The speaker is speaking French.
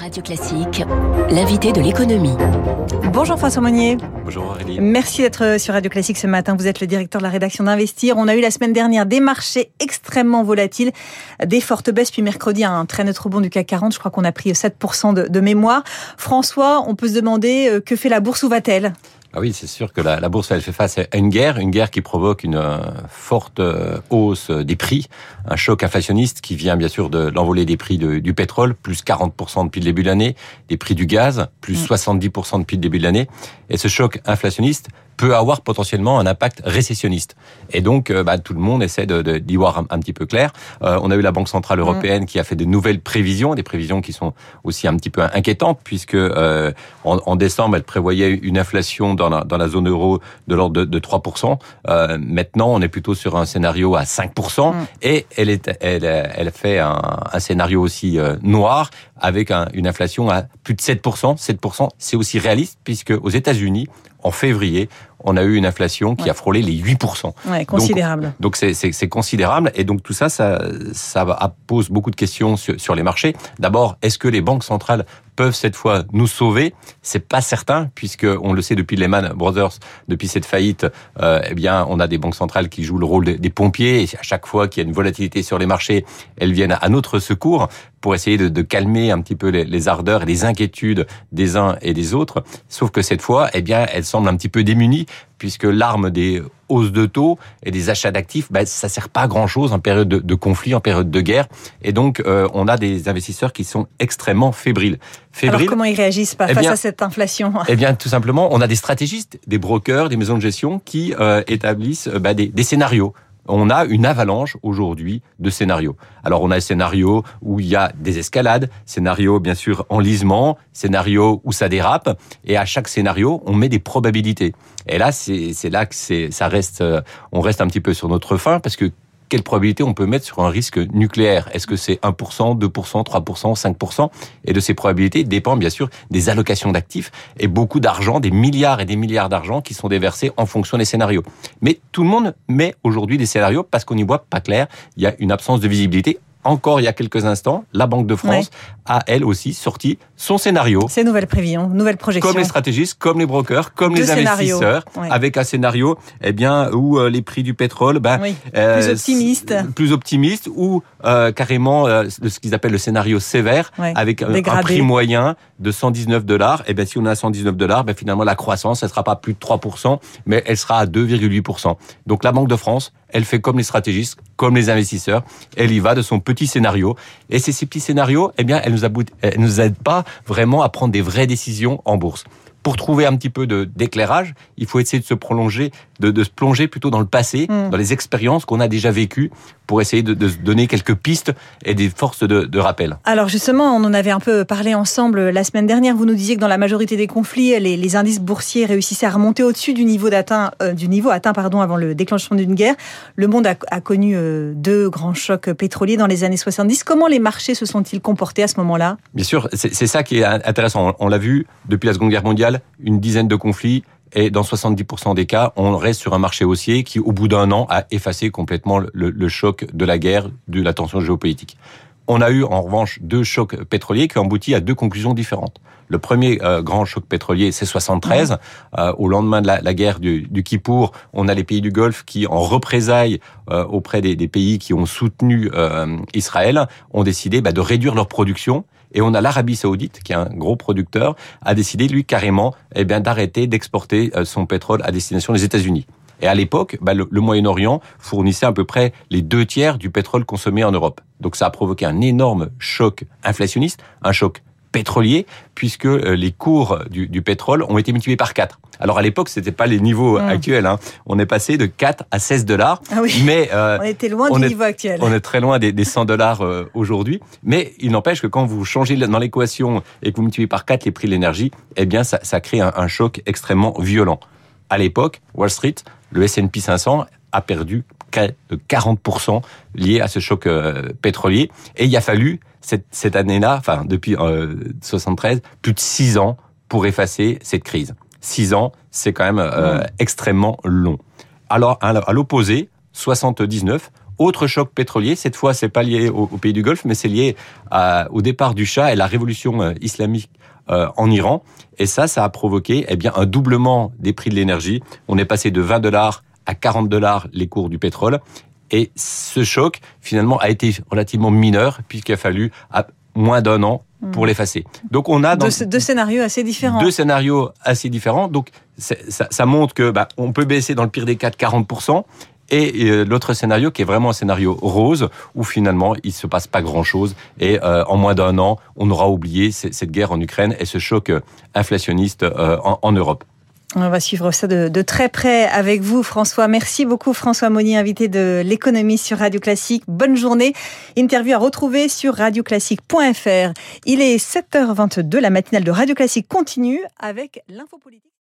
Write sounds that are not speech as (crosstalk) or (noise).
Radio Classique, l'invité de l'économie. Bonjour François Monnier. Bonjour Aurélie. Merci d'être sur Radio Classique ce matin. Vous êtes le directeur de la rédaction d'Investir. On a eu la semaine dernière des marchés extrêmement volatiles, des fortes baisses, puis mercredi un très net rebond du CAC 40. Je crois qu'on a pris 7% de, de mémoire. François, on peut se demander euh, que fait la bourse, où va-t-elle? Ah oui, c'est sûr que la, la, bourse, elle fait face à une guerre, une guerre qui provoque une euh, forte euh, hausse des prix, un choc inflationniste qui vient bien sûr de l'envolée des prix de, du pétrole, plus 40% depuis le début de l'année, des prix du gaz, plus 70% depuis le début de l'année. Et ce choc inflationniste peut avoir potentiellement un impact récessionniste. Et donc, euh, bah, tout le monde essaie d'y de, d'y voir un, petit peu clair. Euh, on a eu la Banque Centrale mm. Européenne qui a fait de nouvelles prévisions, des prévisions qui sont aussi un petit peu inquiétantes, puisque euh, en, en, décembre, elle prévoyait une inflation dans la, dans la zone euro de l'ordre de, de 3%. Euh, maintenant, on est plutôt sur un scénario à 5%, mm. et elle, est, elle, elle fait un, un scénario aussi euh, noir, avec un, une inflation à plus de 7%. 7%, c'est aussi réaliste, puisque aux États-Unis, en février, on a eu une inflation qui a frôlé les 8%. Ouais, considérable. Donc c'est considérable et donc tout ça, ça, ça pose beaucoup de questions sur, sur les marchés. D'abord, est-ce que les banques centrales peuvent cette fois nous sauver C'est pas certain puisque on le sait depuis Lehman Brothers, depuis cette faillite, euh, eh bien on a des banques centrales qui jouent le rôle des, pompiers et à chaque fois qu'il y a une volatilité sur les marchés, elles viennent à notre secours pour essayer de, calmer un petit peu les, les, ardeurs et les inquiétudes des uns et des autres. Sauf que cette fois, eh bien elles semblent un petit peu démunies puisque l'arme des hausses de taux et des achats d'actifs, ben, ça sert pas à grand chose en période de, conflit, en période de guerre. Et donc, euh, on a des investisseurs qui sont extrêmement fébriles. fébriles Alors, comment ils réagissent pas eh face à cette inflation? Eh bien, tout simplement, on a des stratégistes, des brokers, des maisons de gestion qui euh, établissent euh, ben, des, des scénarios on a une avalanche aujourd'hui de scénarios. Alors on a un scénario où il y a des escalades, scénario bien sûr enlisement, scénario où ça dérape, et à chaque scénario on met des probabilités. Et là c'est là que ça reste, euh, on reste un petit peu sur notre fin parce que quelle probabilité on peut mettre sur un risque nucléaire? Est-ce que c'est 1%, 2%, 3%, 5% Et de ces probabilités dépendent bien sûr des allocations d'actifs et beaucoup d'argent, des milliards et des milliards d'argent qui sont déversés en fonction des scénarios. Mais tout le monde met aujourd'hui des scénarios parce qu'on n'y voit pas clair. Il y a une absence de visibilité encore il y a quelques instants, la Banque de France a elle aussi sorti son scénario. Ces nouvelles prévisions, nouvelles projections. Comme les stratégistes, comme les brokers, comme les investisseurs, avec un scénario, eh bien, où euh, les prix du pétrole, ben, euh, plus optimiste, plus optimiste, ou euh, carrément euh, ce qu'ils appellent le scénario sévère, avec un prix moyen de 119 dollars. Et eh ben, si on a 119 dollars, ben finalement la croissance, elle sera pas plus de 3%, mais elle sera à 2,8%. Donc la Banque de France, elle fait comme les stratégistes, comme les investisseurs. Elle y va de son petit scénario. Et ces, petits scénarios, eh bien, elles nous, elles nous aident pas vraiment à prendre des vraies décisions en bourse pour trouver un petit peu d'éclairage, il faut essayer de se prolonger, de, de, se plonger plutôt dans le passé, mm. dans les expériences qu'on a déjà vécues, pour essayer de, de, se donner quelques pistes et des forces de, de, rappel. Alors justement, on en avait un peu parlé ensemble la semaine dernière. Vous nous disiez que dans la majorité des conflits, les, les indices boursiers réussissaient à remonter au-dessus du niveau atteint, euh, du niveau atteint pardon, avant le déclenchement d'une guerre. Le monde a, a connu euh, deux grands chocs pétroliers dans les années 70. Comment les marchés se sont-ils comportés à ce moment-là? Bien sûr, c'est ça qui est intéressant. On l'a vu depuis la Seconde Guerre mondiale, une dizaine de conflits et dans 70% des cas, on reste sur un marché haussier qui, au bout d'un an, a effacé complètement le, le, choc de la guerre, de la tension géopolitique. On a eu en revanche deux chocs pétroliers qui ont abouti à deux conclusions différentes. Le premier euh, grand choc pétrolier, c'est 73. Euh, au lendemain de la, la guerre du, du, Kippour, on a les pays du Golfe qui, en représailles euh, auprès des, des, pays qui ont soutenu Israël, ont décidé bah, de réduire leur production et on a l'Arabie Saoudite, qui est un gros producteur, a décidé lui carrément, eh bien, d'arrêter d'exporter euh, son pétrole à destination des États-Unis. Et à l'époque, bah, le, Moyen-Orient fournissait à peu près les deux tiers du pétrole consommé en Europe. Donc ça a provoqué un énorme choc inflationniste, un choc pétrolier, puisque euh, les cours du, du pétrole ont été multipliés par 4. Alors à l'époque, c'était pas les niveaux mmh. actuels. Hein. On est passé de 4 à 16 dollars. Ah oui. Mais euh, (laughs) on était loin du niveau actuel. On est très loin des, des 100 dollars euh, aujourd'hui. Mais il n'empêche que quand vous changez dans l'équation et que vous multipliez par 4 les prix de l'énergie, eh bien ça, ça crée un, un choc extrêmement violent. À l'époque, Wall Street, le S&P 500 a perdu de 40% lié à ce choc euh, pétrolier. Et il a fallu cette, cette année-là, enfin depuis euh, 73, plus de 6 ans pour effacer cette crise. 6 ans, c'est quand même euh, mmh. extrêmement long. Alors, à l'opposé, 79, Autre choc pétrolier, cette fois c'est pas lié au, pays du Golfe, mais c'est lié au départ du Shah et la révolution euh, islamique euh, en Iran. Et ça, ça a provoqué eh bien un doublement des prix de l'énergie. On est passé de 20 dollars à 40 dollars les cours du pétrole. Et ce choc, finalement, a été relativement mineur, puisqu'il a fallu moins d'un an pour hmm. l'effacer. Donc on a deux, scénarios assez différents. Deux scénarios assez différents. Donc ça, ça, montre que bah, on peut baisser dans le pire des cas de 40 et euh, l'autre scénario qui est vraiment un scénario rose où finalement il se passe pas grand chose et euh, en moins d'un an on aura oublié cette guerre en Ukraine et ce choc euh, inflationniste en, Europe. On va suivre ça de, très près avec vous, François. Merci beaucoup, François Monnier, invité de l'économie sur Radio Classique. Bonne journée. Interview à retrouver sur radioclassique.fr. Il est 7h22. La matinale de Radio Classique continue avec l'info politique.